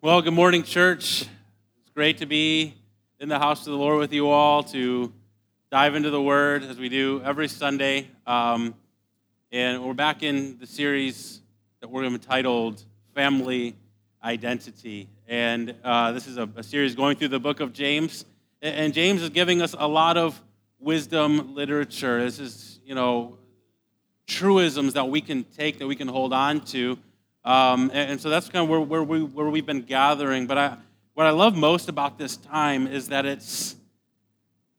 Well, good morning, church. It's great to be in the house of the Lord with you all to dive into the Word as we do every Sunday. Um, and we're back in the series that we're entitled Family Identity. And uh, this is a, a, series going through the book of James. And James is giving us a lot of wisdom literature. This is, you know, truisms that we can take, that we can hold on to. Um, and, and, so that's kind of where, where, we, where we've been gathering. But I, what I love most about this time is that it's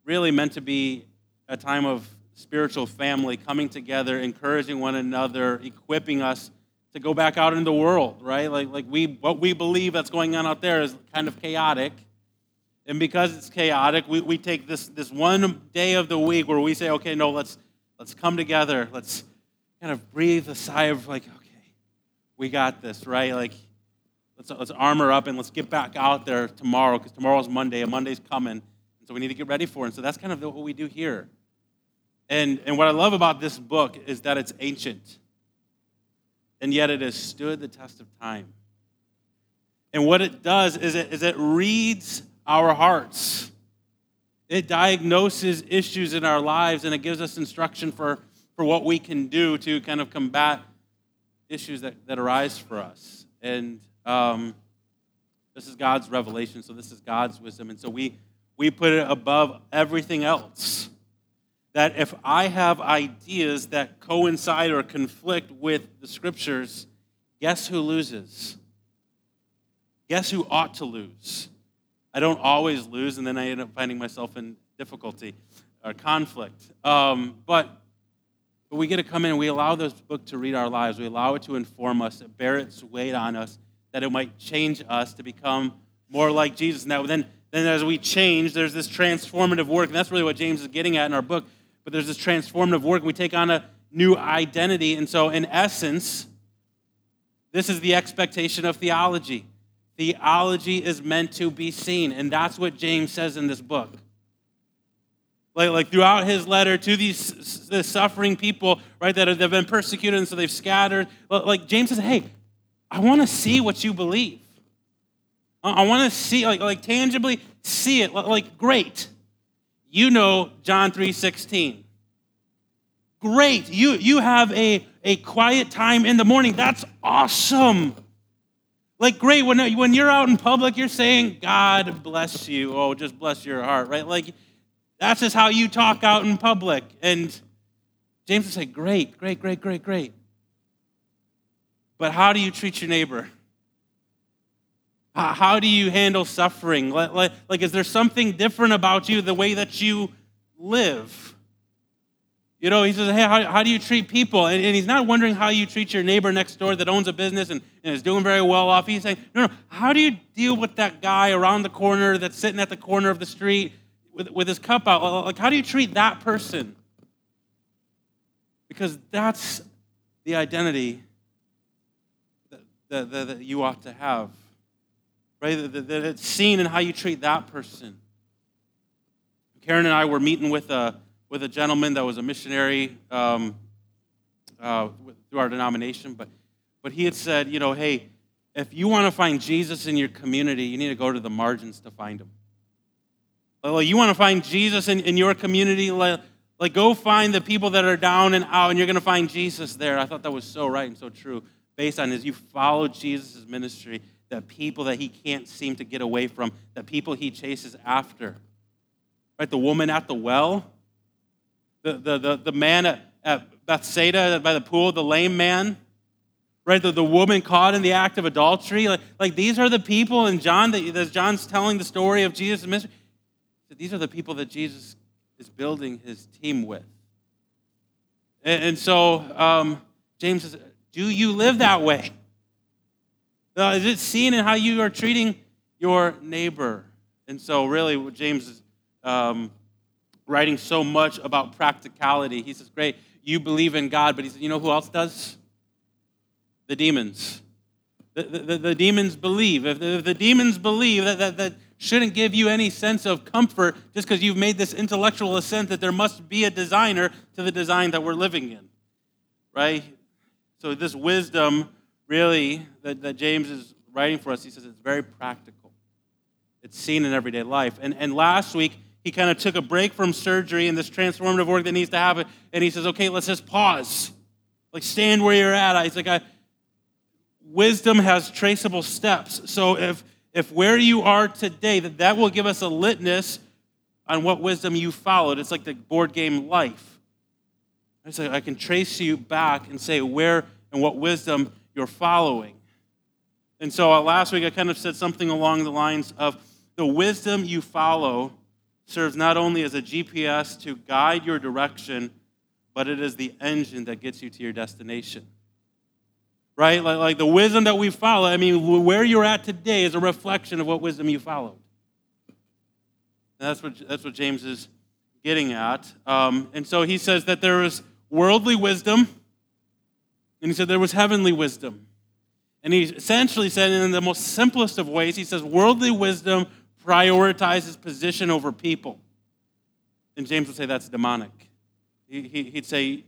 really meant to be a time of spiritual family coming together, encouraging one another, equipping us to go back out in the world, right? Like, like we, what we believe that's going on out there is kind of chaotic. And because it's chaotic, we, we take this, this one day of the week where we say, okay, no, let's, let's come together. Let's kind of breathe a sigh of like, we got this, right? Like, let's, let's armor up and let's get back out there tomorrow because tomorrow's Monday and Monday's coming. And so we need to get ready for it. And so that's kind of what we do here. And, and what I love about this book is that it's ancient, and yet it has stood the test of time. And what it does is it, is it reads our hearts. It diagnoses issues in our lives and it gives us instruction for, for what we can do to kind of combat issues that, that arise for us. And um, this is God's revelation, so this is God's wisdom. And so we, we put it above everything else. That if I have ideas that coincide or conflict with the scriptures, guess who loses? Guess who ought to lose? I don't always lose, and then I end up finding myself in difficulty or conflict. Um, but but we get to come in and we allow this book to read our lives. We allow it to inform us, to bear its weight on us, that it might change us to become more like Jesus. Now, then, then as we change, there's this transformative work. And that's really what James is getting at in our book. But there's this transformative work. We take on a new identity. And so, in essence, this is the expectation of theology. Theology is meant to be seen. And that's what James says in this book like, like throughout his letter to these the suffering people, right, that have been persecuted and so they've scattered. Like James says, hey, I want to see what you believe. I want to see, like, like tangibly see it. Like, great. You know John 3 16. Great. You, you have a, a quiet time in the morning. That's awesome. Like, great. When, when you're out in public, you're saying, God bless you. Oh, just bless your heart, right? Like, that's just how you talk out in public. And James would say, Great, great, great, great, great. But how do you treat your neighbor? How do you handle suffering? Like, is there something different about you, the way that you live? You know, he says, Hey, how, how do you treat people? And, and, he's not wondering how you treat your neighbor next door that owns a business and, and is doing very well off. He's saying, No, no, how do you deal with that guy around the corner that's sitting at the corner of the street with, with his cup out. Like, how do you treat that person? Because that's the identity that, that, that, you ought to have, right? That, that it's seen in how you treat that person. Karen and I were meeting with a, with a gentleman that was a missionary um, uh, through our denomination, but, but he had said, you know, hey, if you want to find Jesus in your community, you need to go to the margins to find him. Like you want to find Jesus in, in your community, like, like go find the people that are down and out, and you're going to find Jesus there. I thought that was so right and so true, based on as you follow Jesus' ministry, the people that he can't seem to get away from, the people he chases after. Right? The woman at the well, the, the, the, the man at, at Bethsaida by the pool, the lame man, right? The, the woman caught in the act of adultery. Like, like these are the people in John that, that John's telling the story of Jesus' ministry these are the people that Jesus is building his team with. And, and so um, James says, Do you live that way? Uh, is it seen in how you are treating your neighbor? And so, really, James is um, writing so much about practicality. He says, Great, you believe in God, but he says, You know who else does? The demons. The, the, the demons believe. If the, if the demons believe that, that, that shouldn't give you any sense of comfort just because you've made this intellectual assent that there must be a designer to the design that we're living in, right? So, this wisdom really that, that James is writing for us, he says it's very practical. It's seen in everyday life. And, and last week, he kind of took a break from surgery and this transformative work that needs to happen. And he says, okay, let's just pause. Like, stand where you're at. He's like, I, wisdom has traceable steps. So if, if where you are today, that, that will give us a litmus on what wisdom you followed. It's like the board game life. It's like I can trace you back and say where and what wisdom you're following. And so uh, last week I kind of said something along the lines of the wisdom you follow serves not only as a GPS to guide your direction, but it is the engine that gets you to your destination. Right? Like, like the wisdom that we follow, I mean, where you're at today is a reflection of what wisdom you followed. And that's what, that's what James is getting at. Um, and so he says that there is worldly wisdom, and he said there was heavenly wisdom. And he essentially said, in the most simplest of ways, he says, worldly wisdom prioritizes position over people. And James would say that's demonic. He, would say,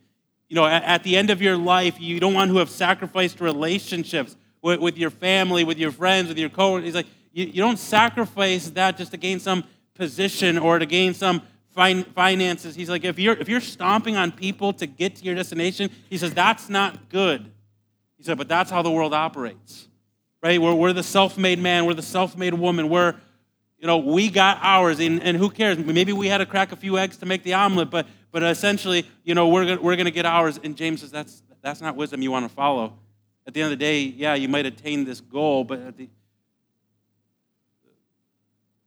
you know, at, the end of your life, you don't want to have sacrificed relationships with, with your family, with your friends, with your coworkers. He's like, you, you don't sacrifice that just to gain some position or to gain some fin- finances. He's like, if you're, if you're stomping on people to get to your destination, he says, that's not good. He said, but that's how the world operates, right? We're, we're the self made man, we're the self made woman, we're you know, we got ours, and, and who cares? Maybe we had to crack a few eggs to make the omelet, but, but essentially, you know, we're, we're going to get ours. And James says that's, that's not wisdom you want to follow. At the end of the day, yeah, you might attain this goal, but the,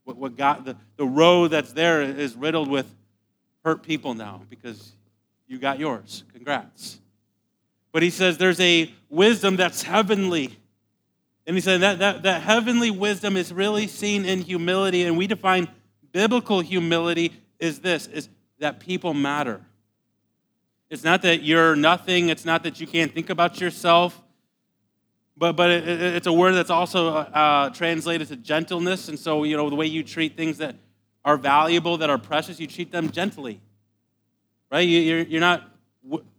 what, what got the, the road that's there is riddled with hurt people now because you got yours. Congrats. But he says there's a wisdom that's heavenly and he said that, that, that heavenly wisdom is really seen in humility, and we define biblical humility is this, is that people matter. It's not that you're nothing, it's not that you can't think about yourself, but, but it, it, it's a word that's also uh, translated to gentleness. And so, you know, the way you treat things that are valuable, that are precious, you treat them gently, right? You, you're, you're not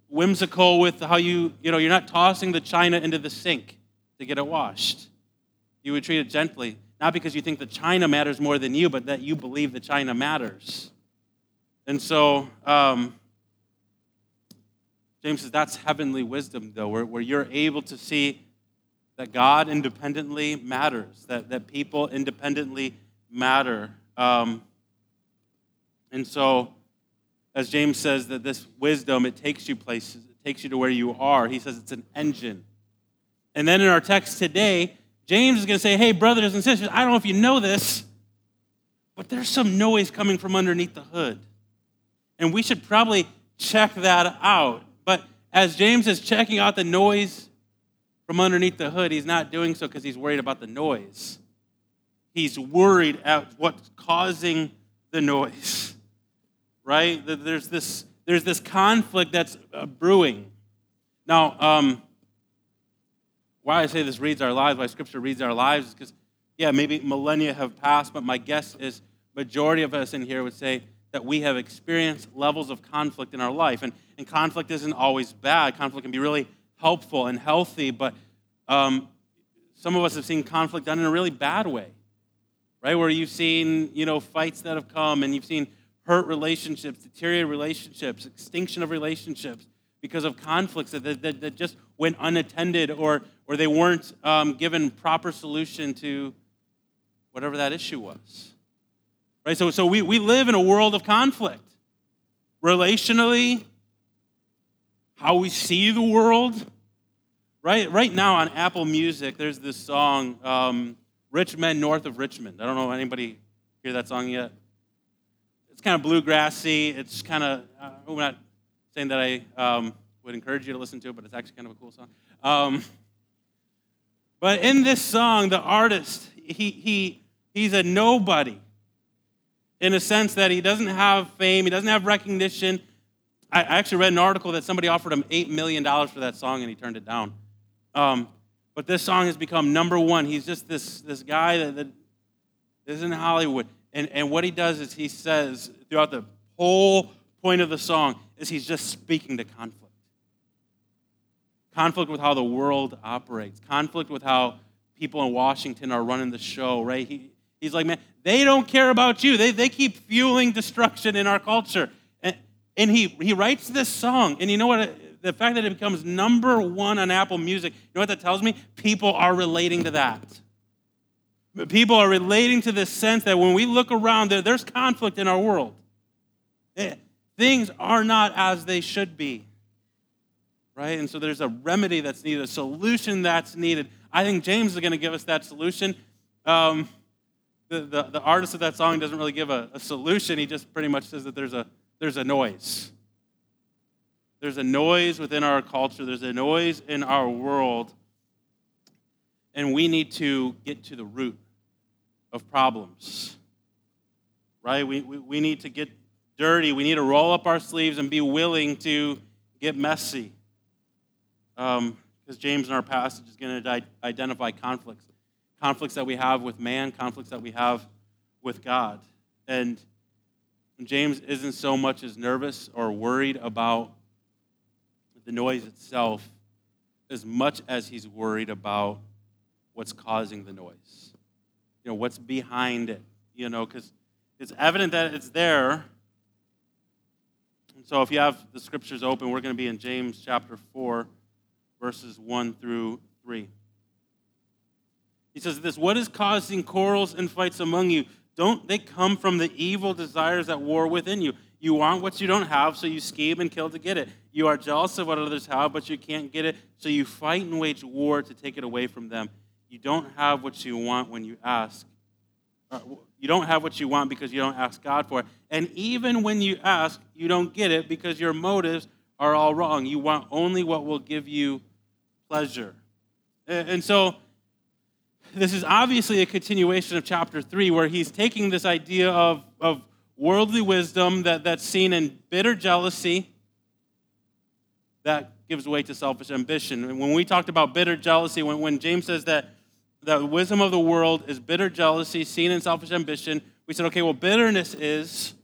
whimsical with how you, you know, you're not tossing the china into the sink to get it washed. You would treat it gently, not because you think the china matters more than you, but that you believe the china matters. And so, um, James says that's heavenly wisdom, though, where, where you're able to see that God independently matters, that, that people independently matter. Um, and so, as James says, that this wisdom, it takes you places, it takes you to where you are. He says it's an engine and then in our text today, James is going to say, Hey, brothers and sisters, I don't know if you know this, but there's some noise coming from underneath the hood. And we should probably check that out. But as James is checking out the noise from underneath the hood, he's not doing so because he's worried about the noise. He's worried at what's causing the noise, right? There's this, there's this conflict that's uh, brewing. Now, um, why I say this reads our lives, why Scripture reads our lives, is because, yeah, maybe millennia have passed, but my guess is majority of us in here would say that we have experienced levels of conflict in our life. And, and conflict isn't always bad. Conflict can be really helpful and healthy, but um, some of us have seen conflict done in a really bad way, right? Where you've seen, you know, fights that have come and you've seen hurt relationships, deteriorated relationships, extinction of relationships because of conflicts that, that, that just went unattended or, or they weren't um, given proper solution to whatever that issue was. Right? So, so we, we live in a world of conflict. Relationally, how we see the world. Right, right now on Apple Music, there's this song, um, Rich Men North of Richmond. I don't know if anybody hear that song yet. It's kind of bluegrassy. It's kind of, uh, we're not saying that I um, would encourage you to listen to it, but it's actually kind of a cool song. Um, but in this song, the artist, he, he, he's a nobody in a sense that he doesn't have fame, he doesn't have recognition. I actually read an article that somebody offered him $8 million for that song and he turned it down. Um, but this song has become number one. He's just this, this guy that, that is in Hollywood. And, and what he does is he says throughout the whole point of the song is he's just speaking to conflict. Conflict with how the world operates, conflict with how people in Washington are running the show, right? He, he's like, man, they don't care about you. They, they keep fueling destruction in our culture. And, and he, he writes this song, and you know what? The fact that it becomes number one on Apple Music, you know what that tells me? People are relating to that. People are relating to this sense that when we look around, there, there's conflict in our world. Eh, things are not as they should be. Right? And so there's a remedy that's needed, a solution that's needed. I think James is going to give us that solution. Um, the, the, the, artist of that song doesn't really give a, a solution. He just pretty much says that there's a, there's a noise. There's a noise within our culture, there's a noise in our world, and we need to get to the root of problems. Right? We, we, we need to get dirty. We need to roll up our sleeves and be willing to get messy. Because um, James in our passage is going to identify conflicts conflicts that we have with man, conflicts that we have with God. And James isn't so much as nervous or worried about the noise itself as much as he's worried about what's causing the noise you know, what's behind it, you know, because it's evident that it's there. And so if you have the scriptures open, we're going to be in James chapter 4, verses 1 through 3. He says this What is causing quarrels and fights among you? Don't they come from the evil desires that war within you? You want what you don't have, so you scheme and kill to get it. You are jealous of what others have, but you can't get it, so you fight and wage war to take it away from them. You don't have what you want when you ask. Uh, you don't have what you want because you don't ask God for it. And even when you ask, you don't get it because your motives are all wrong. You want only what will give you pleasure. And so, this is obviously a continuation of chapter 3, where he's taking this idea of, of worldly wisdom that, that's seen in bitter jealousy that gives way to selfish ambition. And when we talked about bitter jealousy, when, when James says that the wisdom of the world is bitter jealousy, seen in selfish ambition. We said, okay, well, bitterness is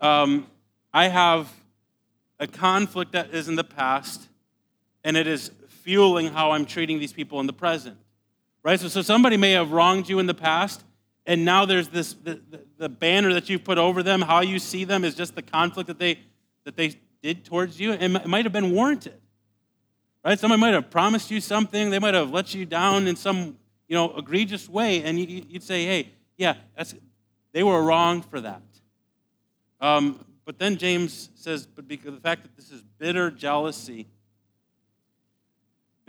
um, I have a conflict that is in the past, and it is fueling how I'm treating these people in the present. Right? So, so somebody may have wronged you in the past, and now there's this the, the, banner that you've put over them, how you see them is just the conflict that they that they did towards you. And it might have been warranted. Right? Somebody might have promised you something. They might have let you down in some, you know, egregious way, and you'd say, "Hey, yeah, that's they were wrong for that." Um, but then James says, "But because the fact that this is bitter jealousy,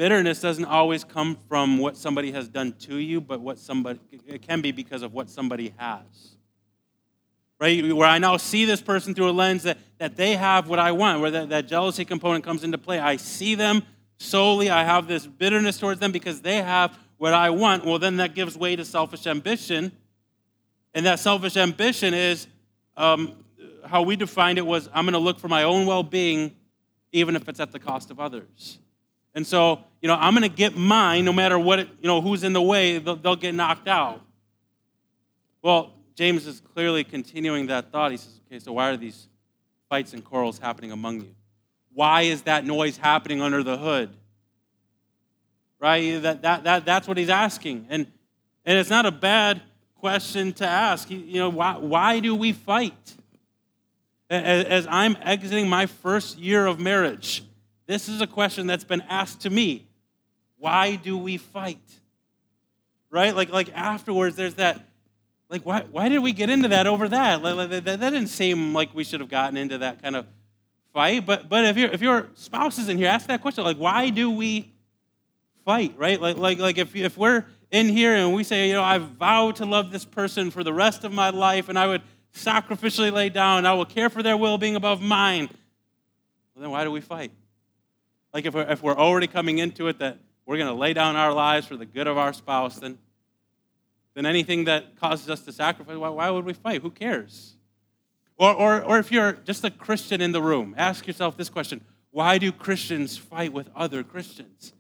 bitterness doesn't always come from what somebody has done to you, but what somebody it can be because of what somebody has." Right? Where I now see this person through a lens that, that they have what I want, where that, that jealousy component comes into play. I see them solely I have this bitterness towards them because they have what I want, well, then that gives way to selfish ambition. And that selfish ambition is um, how we defined it was I'm going to look for my own well being, even if it's at the cost of others. And so, you know, I'm going to get mine no matter what, it, you know, who's in the way, they'll, they'll get knocked out. Well, James is clearly continuing that thought. He says, okay, so why are these fights and quarrels happening among you? Why is that noise happening under the hood? Right? That, that, that, that's what he's asking. And, and it's not a bad question to ask. You know, why, why do we fight? As, as I'm exiting my first year of marriage, this is a question that's been asked to me. Why do we fight? Right? Like, like afterwards, there's that, like, why, why did we get into that over that? Like, that? That didn't seem like we should have gotten into that kind of fight. But but if if your spouse is in here, ask that question like, why do we fight? Right? Like like like if if we're in here and we say, you know, I vow to love this person for the rest of my life, and I would sacrificially lay down, I will care for their well-being above mine. Well, then why do we fight? Like if we're if we're already coming into it that we're going to lay down our lives for the good of our spouse, then then anything that causes us to sacrifice, why, why would we fight? Who cares? Or, or, or if you're just a Christian in the room, ask yourself this question Why do Christians fight with other Christians?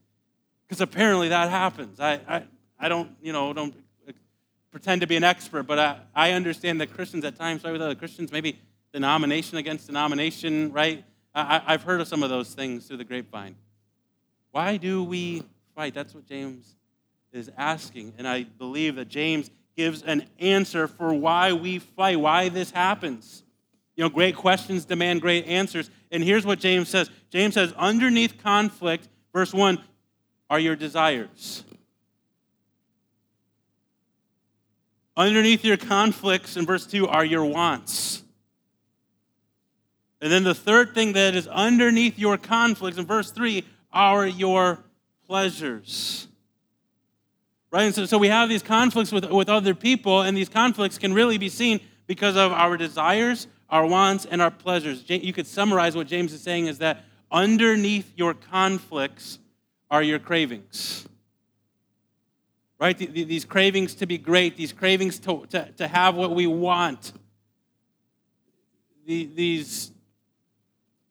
Because apparently that happens. I, I, I don't, you know, don't pretend to be an expert, but I, I understand that Christians at times fight with other Christians, maybe denomination against denomination, right? I, I've heard of some of those things through the grapevine. Why do we fight? That's what James is asking. And I believe that James gives an answer for why we fight, why this happens. You know, great questions demand great answers. And here's what James says James says, underneath conflict, verse 1, are your desires. Underneath your conflicts, in verse 2, are your wants. And then the third thing that is underneath your conflicts, in verse 3, are your pleasures. Right? And so, so we have these conflicts with, with other people, and these conflicts can really be seen because of our desires, our wants, and our pleasures. You could summarize what James is saying is that underneath your conflicts are your cravings. Right? These cravings to be great, these cravings to, to, to have what we want, these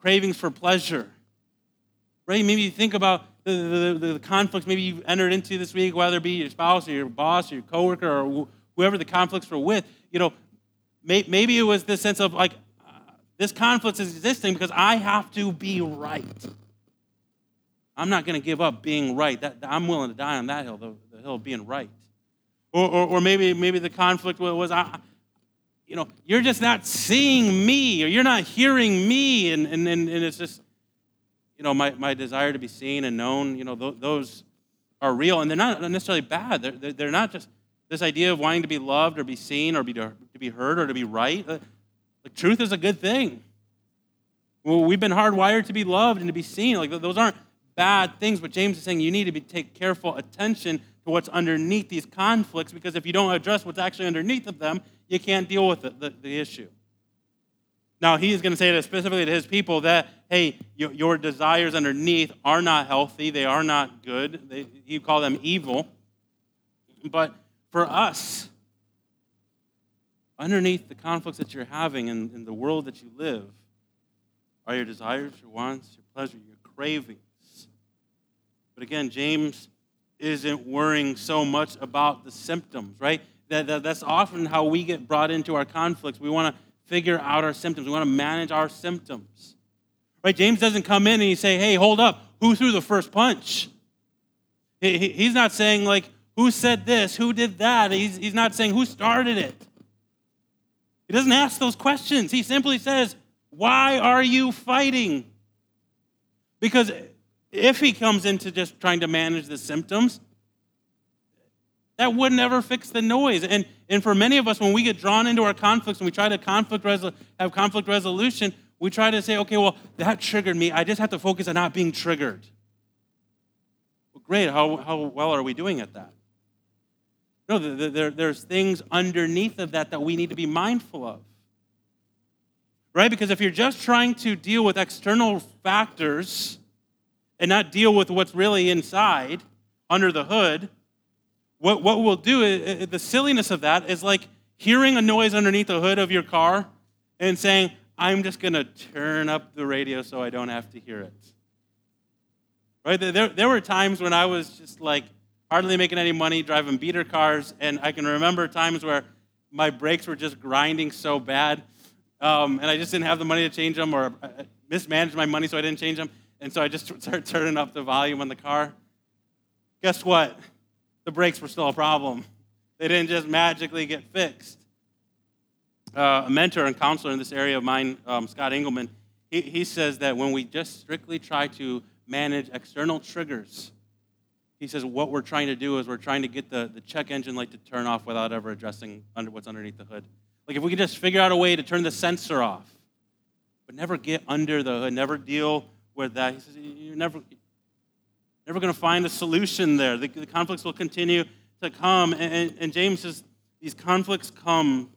cravings for pleasure. Right? Maybe you think about the, the, the, conflicts maybe you've entered into this week, whether it be your spouse or your boss or your coworker or whoever the conflicts were with. You know, may, maybe it was this sense of like, uh, this conflict is existing because I have to be right. I'm not going to give up being right. That, I'm willing to die on that hill, the, the hill of being right. Or, or, or, maybe, maybe the conflict was, I, you know, you're just not seeing me or you're not hearing me. And, and, and, and it's just, you know, my, my desire to be seen and known, you know, th- those are real and they're not necessarily bad. They're, they're not just this idea of wanting to be loved or be seen or be to, to be heard or to be right. The, the truth is a good thing. Well, we've been hardwired to be loved and to be seen. Like those aren't bad things, but James is saying you need to be, take careful attention to what's underneath these conflicts because if you don't address what's actually underneath of them, you can't deal with the, the, the issue. Now, he's going to say that specifically to his people that, hey, your, your desires underneath are not healthy, they are not good. They, he call them evil. But for us, underneath the conflicts that you're having in, in the world that you live are your desires, your wants, your pleasure, your cravings. But again, James isn't worrying so much about the symptoms, right? That, that, that's often how we get brought into our conflicts. We want to figure out our symptoms. We want to manage our symptoms. Right? James doesn't come in and he say, hey, hold up, who threw the first punch? He's not saying, like, who said this? Who did that? He's, he's not saying who started it. He doesn't ask those questions. He simply says, why are you fighting? Because if he comes into just trying to manage the symptoms, that would never fix the noise. And, and for many of us, when we get drawn into our conflicts and we try to conflict resol- have conflict resolution, we try to say, okay, well, that triggered me. I just have to focus on not being triggered. Well, great. How, how well are we doing at that? No, there, there's things underneath of that that we need to be mindful of. Right? Because if you're just trying to deal with external factors and not deal with what's really inside, under the hood, what, what we'll do, is, the silliness of that is like hearing a noise underneath the hood of your car and saying, I'm just going to turn up the radio so I don't have to hear it. Right? There, there were times when I was just like hardly making any money driving beater cars, and I can remember times where my brakes were just grinding so bad, um, and I just didn't have the money to change them, or I mismanaged my money so I didn't change them, and so I just started turning up the volume on the car. Guess what? The brakes were still a problem. They didn't just magically get fixed. Uh, a mentor and counselor in this area of mine, um, Scott Engelman, he, he says that when we just strictly try to manage external triggers, he says what we're trying to do is we're trying to get the, the check engine light to turn off without ever addressing under what's underneath the hood. Like if we could just figure out a way to turn the sensor off, but never get under the hood, never deal with that. He says you're never never going to find a solution there. The, the, conflicts will continue to come. And, and, and James says these conflicts come,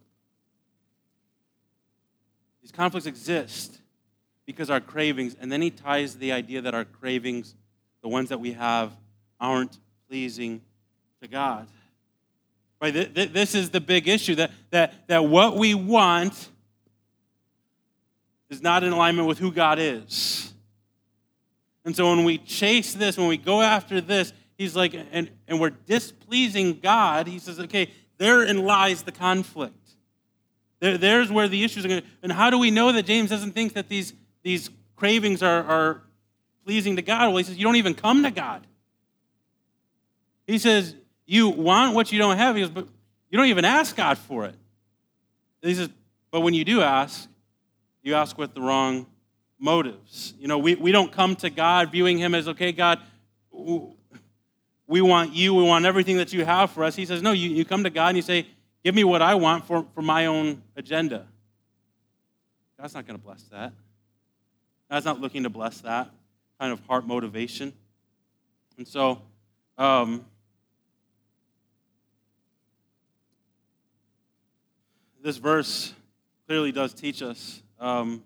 these conflicts exist because our cravings, and then he ties the idea that our cravings, the ones that we have, aren't pleasing to God. Right? This is the big issue that, that, that what we want is not in alignment with who God is. And so when we chase this, when we go after this, he's like, and, and we're displeasing God, he says, okay, therein lies the conflict. There, there's where the issues are going to. And how do we know that James doesn't think that these, these cravings are, are pleasing to God? Well, he says, you don't even come to God. He says, You want what you don't have. He goes, but you don't even ask God for it. And he says, but when you do ask, you ask with the wrong motives. You know, we, we don't come to God viewing him as, okay, God, we want you, we want everything that you have for us. He says, no, you, you come to God and you say, give me what I want for, for my own agenda. God's not going to bless that. God's not looking to bless that kind of heart motivation. And so, um, this verse clearly does teach us um,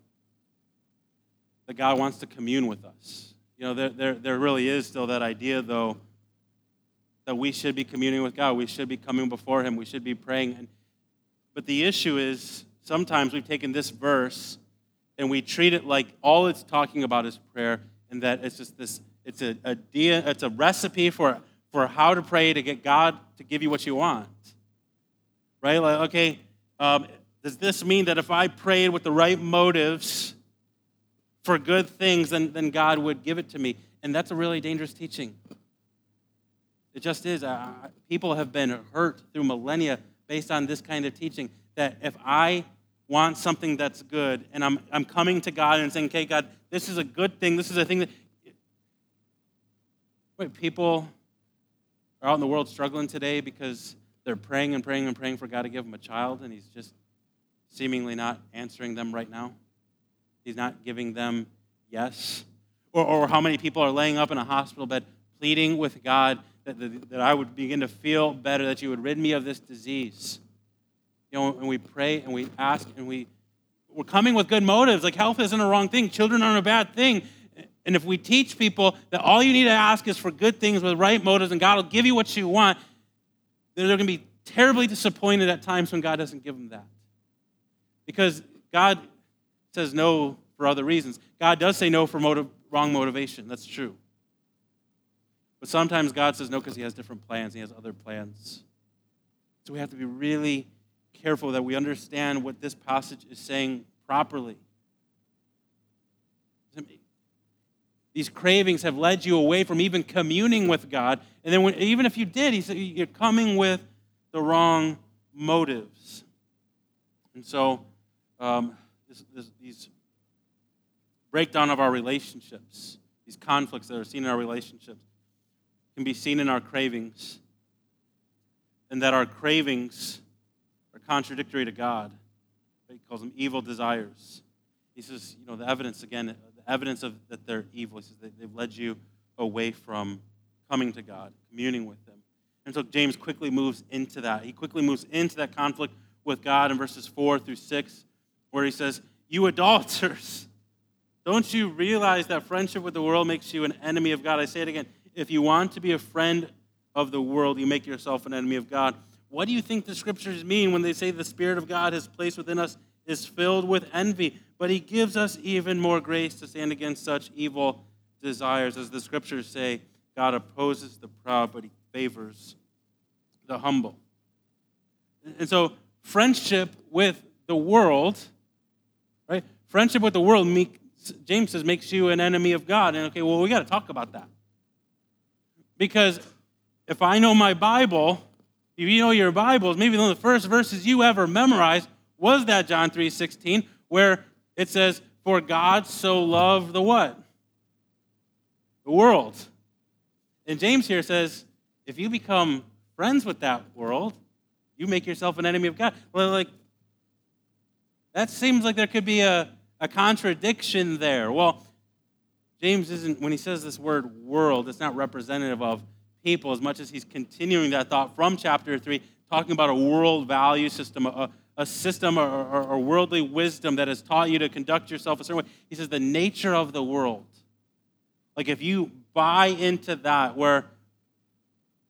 that God wants to commune with us. You know, there, there, there really is still that idea, though, that we should be communing with God. We should be coming before Him. We should be praying. And, but the issue is sometimes we've taken this verse and we treat it like all it's talking about is prayer, and that it's just this, it's a, a, it's a recipe for, for how to pray to get God to give you what you want. Right? Like, okay, um, does this mean that if I prayed with the right motives for good things, then, then God would give it to me? And that's a really dangerous teaching. It just is. People have been hurt through millennia based on this kind of teaching that if I want something that's good and I'm, I'm coming to God and saying, okay, God, this is a good thing, this is a thing that. Wait, people are out in the world struggling today because they're praying and praying and praying for God to give them a child, and He's just seemingly not answering them right now. He's not giving them yes. Or, or how many people are laying up in a hospital bed pleading with God that, that, that I would begin to feel better, that you would rid me of this disease. You know, and we pray and we ask and we, we're coming with good motives. Like health isn't a wrong thing, children aren't a bad thing. And if we teach people that all you need to ask is for good things with right motives and God will give you what you want, they're going to be terribly disappointed at times when God doesn't give them that. Because God says no for other reasons. God does say no for motive, wrong motivation. That's true. But sometimes God says no because he has different plans. He has other plans. So we have to be really careful that we understand what this passage is saying properly. These cravings have led you away from even communing with God. And then, when, even if you did, he said you're coming with the wrong motives. And so, um, this, this, these breakdown of our relationships, these conflicts that are seen in our relationships, can be seen in our cravings. And that our cravings are contradictory to God. He calls them evil desires. He says, you know, the evidence, again, the evidence of that they're evil. He says they've led you away from coming to God, communing with Him. And so James quickly moves into that. He quickly moves into that conflict with God in verses 4 through 6, where he says, You adulterers, don't you realize that friendship with the world makes you an enemy of God? I say it again. If you want to be a friend of the world, you make yourself an enemy of God. What do you think the scriptures mean when they say the Spirit of God has placed within us is filled with envy? But He gives us even more grace to stand against such evil desires. As the scriptures say, God opposes the proud, but He favors the humble. And so, friendship with the world, right? Friendship with the world, James says, makes you an enemy of God. And okay, well, we got to talk about that. Because if I know my Bible, if you know your Bibles, maybe one of the first verses you ever memorized was that John 3 16, where it says, For God so loved the what? The world. And James here says, if you become friends with that world, you make yourself an enemy of God. Well, like, that seems like there could be a, a contradiction there. Well, James isn't, when he says this word world, it's not representative of people as much as he's continuing that thought from chapter 3, talking about a world value system, a, a system or, or, or worldly wisdom that has taught you to conduct yourself a certain way. He says the nature of the world. Like if you buy into that, where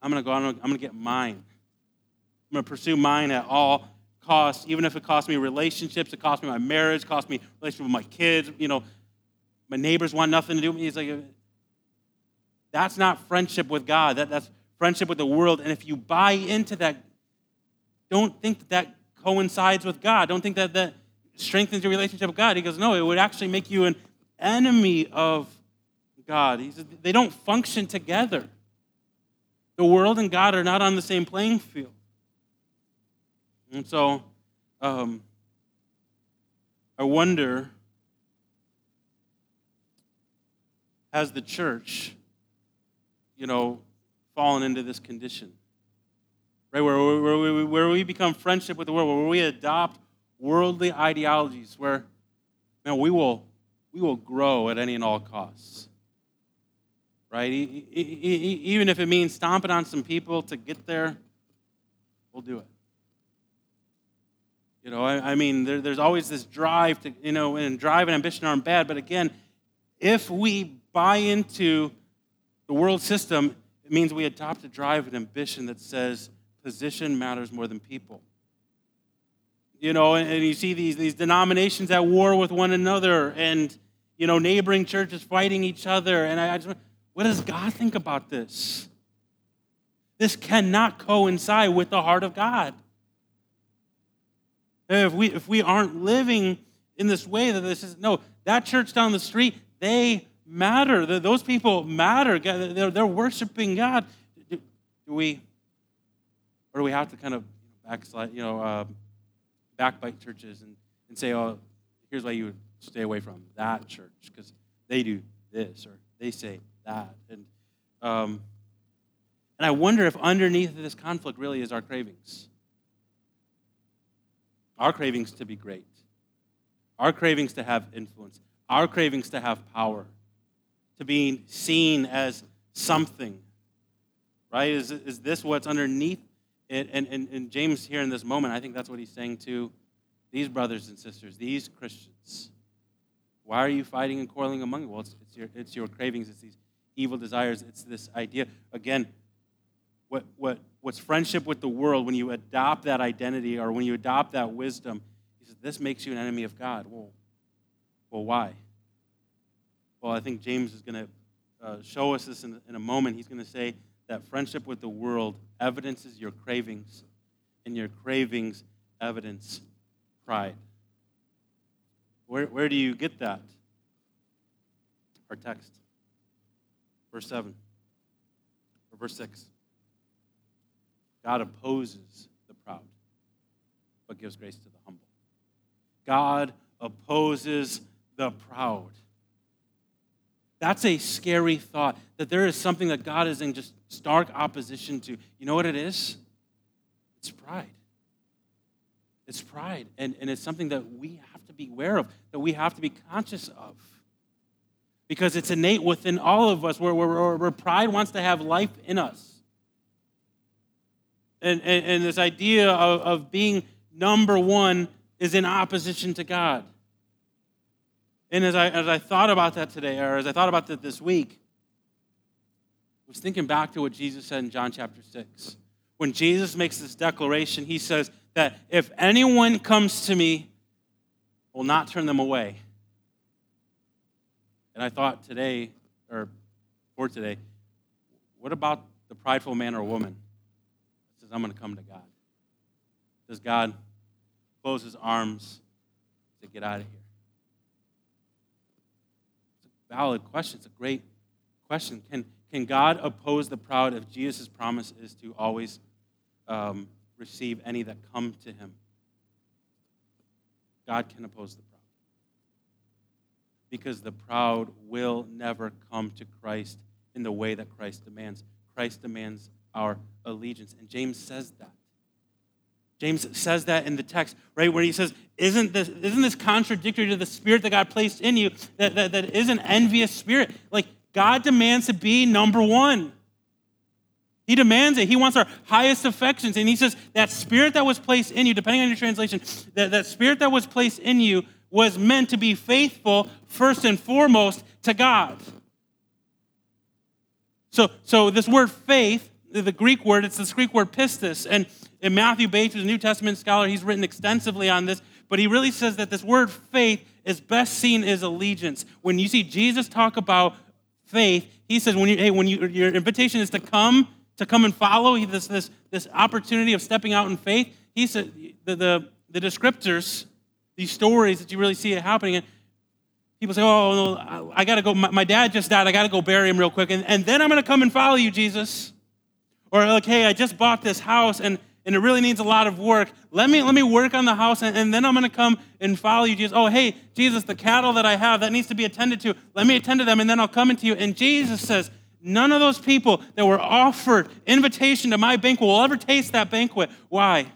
I'm going to go, I'm going to get mine. I'm going to pursue mine at all even if it costs me relationships, it costs me my marriage, it costs me relationship with my kids, you know, my neighbors want nothing to do with me. He's like, that's not friendship with God. That, that's friendship with the world. And if you buy into that, don't think that that coincides with God. Don't think that that strengthens your relationship with God. He goes, no, it would actually make you an enemy of God. He says they don't function together. The world and God are not on the same playing field. And so um, I wonder has the church, you know, fallen into this condition? Right? Where, where, we, where we become friendship with the world, where we adopt worldly ideologies, where man, we will we will grow at any and all costs. Right? Even if it means stomping on some people to get there, we'll do it. You know, I, I mean, there, there's always this drive to, you know, and drive and ambition aren't bad, but again, if we buy into the world system, it means we adopt a drive and ambition that says position matters more than people. You know, and, and you see these, these denominations at war with one another and, you know, neighboring churches fighting each other. And I, I just, what does God think about this? This cannot coincide with the heart of God. If we, if we aren't living in this way, that this is no, that church down the street, they matter. Those people matter. They're, they're worshiping God. Do, do we, or do we have to kind of backslide, you know, uh, backbite churches and, and say, oh, here's why you would stay away from that church because they do this or they say that. And, um, and I wonder if underneath this conflict really is our cravings. Our cravings to be great, our cravings to have influence, our cravings to have power, to being seen as something. Right? Is, is this what's underneath it? And, and, and James, here in this moment, I think that's what he's saying to these brothers and sisters, these Christians. Why are you fighting and quarreling among you? Well, it's, it's, your, it's your cravings, it's these evil desires, it's this idea. Again, what, what, what's friendship with the world, when you adopt that identity or when you adopt that wisdom, he says, this makes you an enemy of God. Well, well why? Well, I think James is going to uh, show us this in, in a moment. He's going to say that friendship with the world evidences your cravings, and your cravings evidence pride. Where, where do you get that? Our text, verse 7 or verse 6. God opposes the proud, but gives grace to the humble. God opposes the proud. That's a scary thought that there is something that God is in just stark opposition to. You know what it is? It's pride. It's pride. And, and it's something that we have to be aware of, that we have to be conscious of. Because it's innate within all of us where, where, where pride wants to have life in us. And, and, and this idea of, of being number one is in opposition to God. And as I, as I thought about that today, or as I thought about that this week, I was thinking back to what Jesus said in John chapter 6. When Jesus makes this declaration, he says that if anyone comes to me, I will not turn them away. And I thought today, or for today, what about the prideful man or woman? Says, I'm going to come to God. Does God close his arms to get out of here? It's a valid question. It's a great question. Can, can God oppose the proud if Jesus' promise is to always um, receive any that come to him? God can oppose the proud. Because the proud will never come to Christ in the way that Christ demands. Christ demands our allegiance. And James says that. James says that in the text, right, where he says, Isn't this, isn't this contradictory to the spirit that God placed in you that, that, that is an envious spirit? Like, God demands to be number one. He demands it. He wants our highest affections. And he says, That spirit that was placed in you, depending on your translation, that, that spirit that was placed in you was meant to be faithful first and foremost to God. So, so this word faith the Greek word, it's this Greek word pistis. And, and Matthew Bates, who's a New Testament scholar, he's written extensively on this, but he really says that this word faith is best seen as allegiance. When you see Jesus talk about faith, he says, when you, hey, when you, your invitation is to come, to come and follow, this, this, this opportunity of stepping out in faith, he said, the, the, the descriptors, these stories that you really see it happening, and people say, oh, no, I got to go, my, my, dad just died, I got to go bury him real quick, and, and then I'm going to come and follow you, Jesus. Or like, hey, I just bought this house and, and it really needs a lot of work. Let me, let me work on the house and, and then I'm going to come and follow you, Jesus. Oh, hey, Jesus, the cattle that I have, that needs to be attended to. Let me attend to them and then I'll come into you. And Jesus says, none of those people that were offered invitation to my banquet will ever taste that banquet. Why?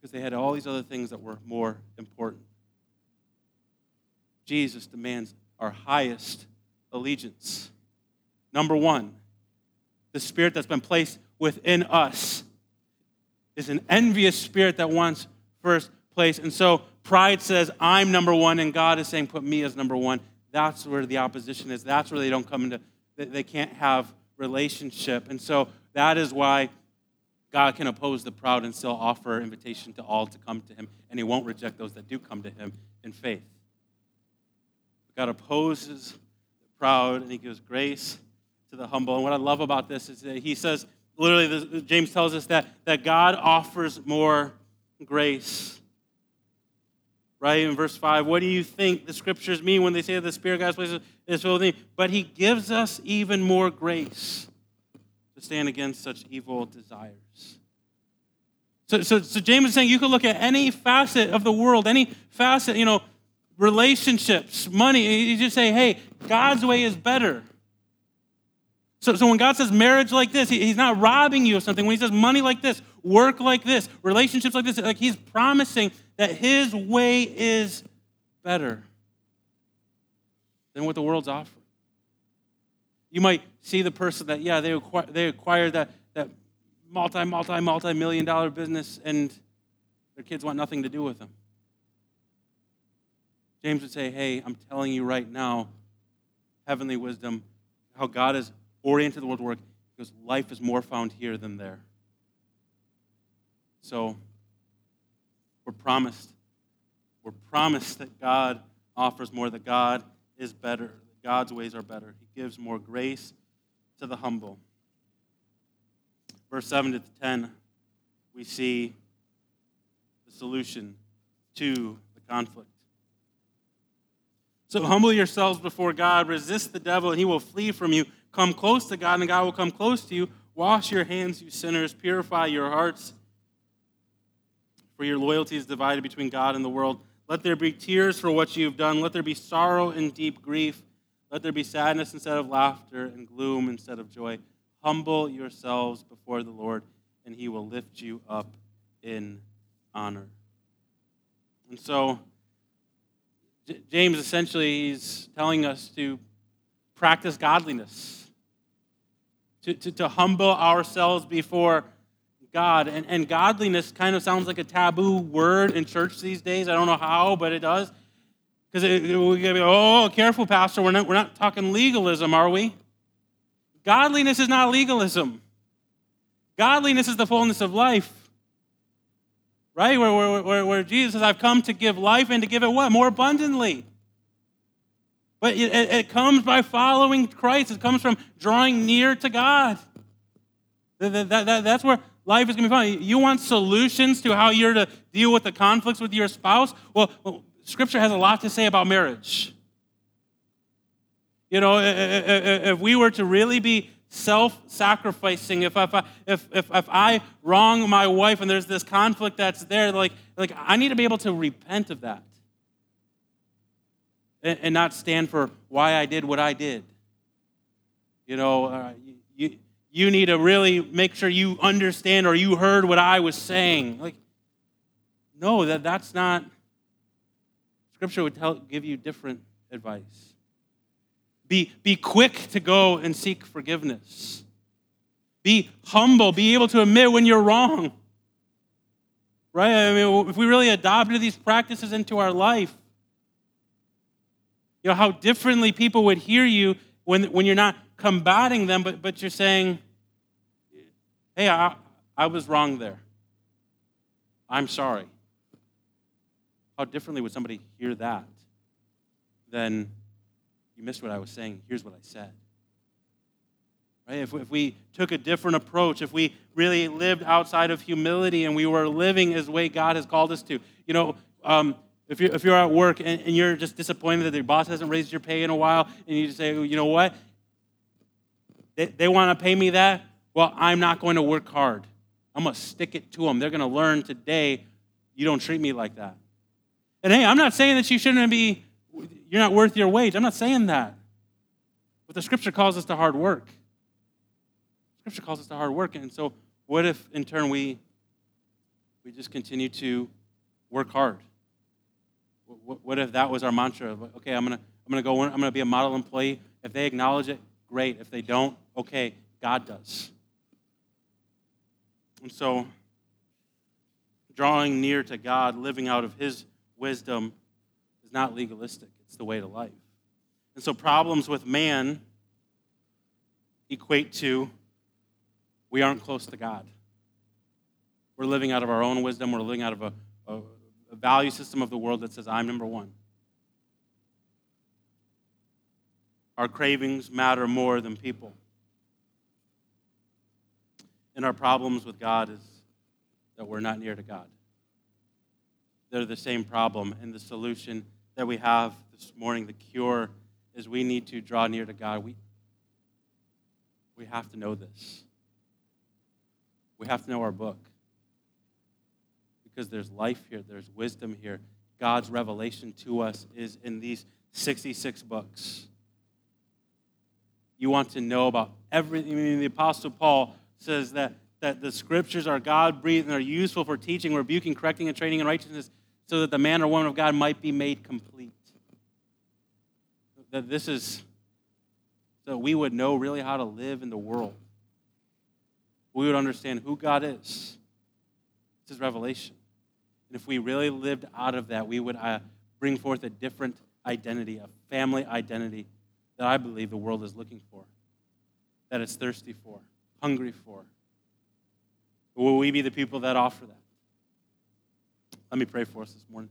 Because they had all these other things that were more important. Jesus demands our highest allegiance. Number one, the spirit that's been placed within us is an envious spirit that wants first place. And so pride says, I'm number one, and God is saying, put me as number one. That's where the opposition is. That's where they don't come into, they can't have relationship. And so that is why God can oppose the proud and still offer invitation to all to come to him, and he won't reject those that do come to him in faith. God opposes the proud, and he gives grace to the humble. And what I love about this is that he says, literally, James tells us that, that God offers more grace. Right in verse 5, what do you think the scriptures mean when they say the Spirit of God's place is filled with? But he gives us even more grace to stand against such evil desires. So, so, so James is saying you can look at any facet of the world, any facet, you know, relationships, money. You just say, hey, God's way is better. So, so when God says marriage like this, he, He's not robbing you of something. When He says money like this, work like this, relationships like this, like He's promising that His way is better than what the world's offering. You might see the person that, yeah, they acquired, they acquired that, that multi, multi, multi million dollar business and their kids want nothing to do with them. James would say, hey, I'm telling you right now, heavenly wisdom, how God is oriented the world work because life is more found here than there. So we're promised. We're promised that God offers more, that God is better, that God's ways are better. He gives more grace to the humble. Verse 7 to 10, we see the solution to the conflict. So humble yourselves before God, resist the devil, and he will flee from you. Come close to God, and God will come close to you. Wash your hands, you sinners. Purify your hearts, for your loyalty is divided between God and the world. Let there be tears for what you have done. Let there be sorrow and deep grief. Let there be sadness instead of laughter and gloom instead of joy. Humble yourselves before the Lord, and he will lift you up in honor. And so, James essentially is telling us to practice godliness to, to, to humble ourselves before God. And, and godliness kind of sounds like a taboo word in church these days. I don't know how, but it does. Because we gotta be, oh, careful, Pastor. We're not, we're not talking legalism, are we? Godliness is not legalism. Godliness is the fullness of life. Right? Where, where, where, where Jesus says, I've come to give life and to give it what? More abundantly. But it, it, comes by following Christ. It comes from drawing near to God. That, that, that, that's where life is going to be found. You want solutions to how you're to deal with the conflicts with your spouse? Well, well Scripture has a lot to say about marriage. You know, if we were to really be self-sacrificing, if, if, I, if, if, if I wrong my wife and there's this conflict that's there, like, like I need to be able to repent of that and, and not stand for why I did what I did. You know, uh, you, you need to really make sure you understand or you heard what I was saying. Like, no, that, that's not. Scripture would tell, give you different advice. Be, be quick to go and seek forgiveness. Be humble. Be able to admit when you're wrong. Right? I mean, if we really adopted these practices into our life, you know, how differently people would hear you when, when you're not combating them, but, but you're saying, hey, I, I was wrong there. I'm sorry. How differently would somebody hear that than you missed what I was saying? Here's what I said. Right? If, if we took a different approach, if we really lived outside of humility and we were living as way God has called us to, you know, um, if you're, if you're at work and, and you're just disappointed that your boss hasn't raised your pay in a while, and you just say, oh, you know what? they, they want to pay me that. Well, I'm not going to work hard. I'm going to stick it to them. They're going to learn today you don't treat me like that. And hey, I'm not saying that you shouldn't be, you're not worth your wage. I'm not saying that. But the scripture calls us to hard work. Scripture calls us to hard work. And so, what if in turn we, we just continue to work hard? What if that was our mantra? Okay, I'm to I'm to go I'm going to be a model employee. If they acknowledge it, great. If they don't, okay, God does. And so, drawing near to God, living out of His wisdom, is not legalistic, it's the way to life. And so, problems with man equate to we aren't close to God. We're living out of our own wisdom, we're living out of a, a value system of the world that says, I'm number one. Our cravings matter more than people. And our problems with God is that we're not near to God. They're the same problem. And the solution that we have this morning, the cure, is we need to draw near to God. We, we have to know this. We have to know our book. Because there's life here, there's wisdom here. God's revelation to us is in these 66 books. You want to know about everything. I mean, the Apostle Paul says that that the scriptures are God breathed and are useful for teaching, rebuking, correcting, and training in righteousness, so that the man or woman of God might be made complete. That this is so we would know really how to live in the world. We would understand who God is. This is revelation. And if we really lived out of that, we would uh, bring forth a different identity, a family identity that I believe the world is looking for, that it's thirsty for, hungry for. Will we be the people that offer that? Let me pray for us this morning.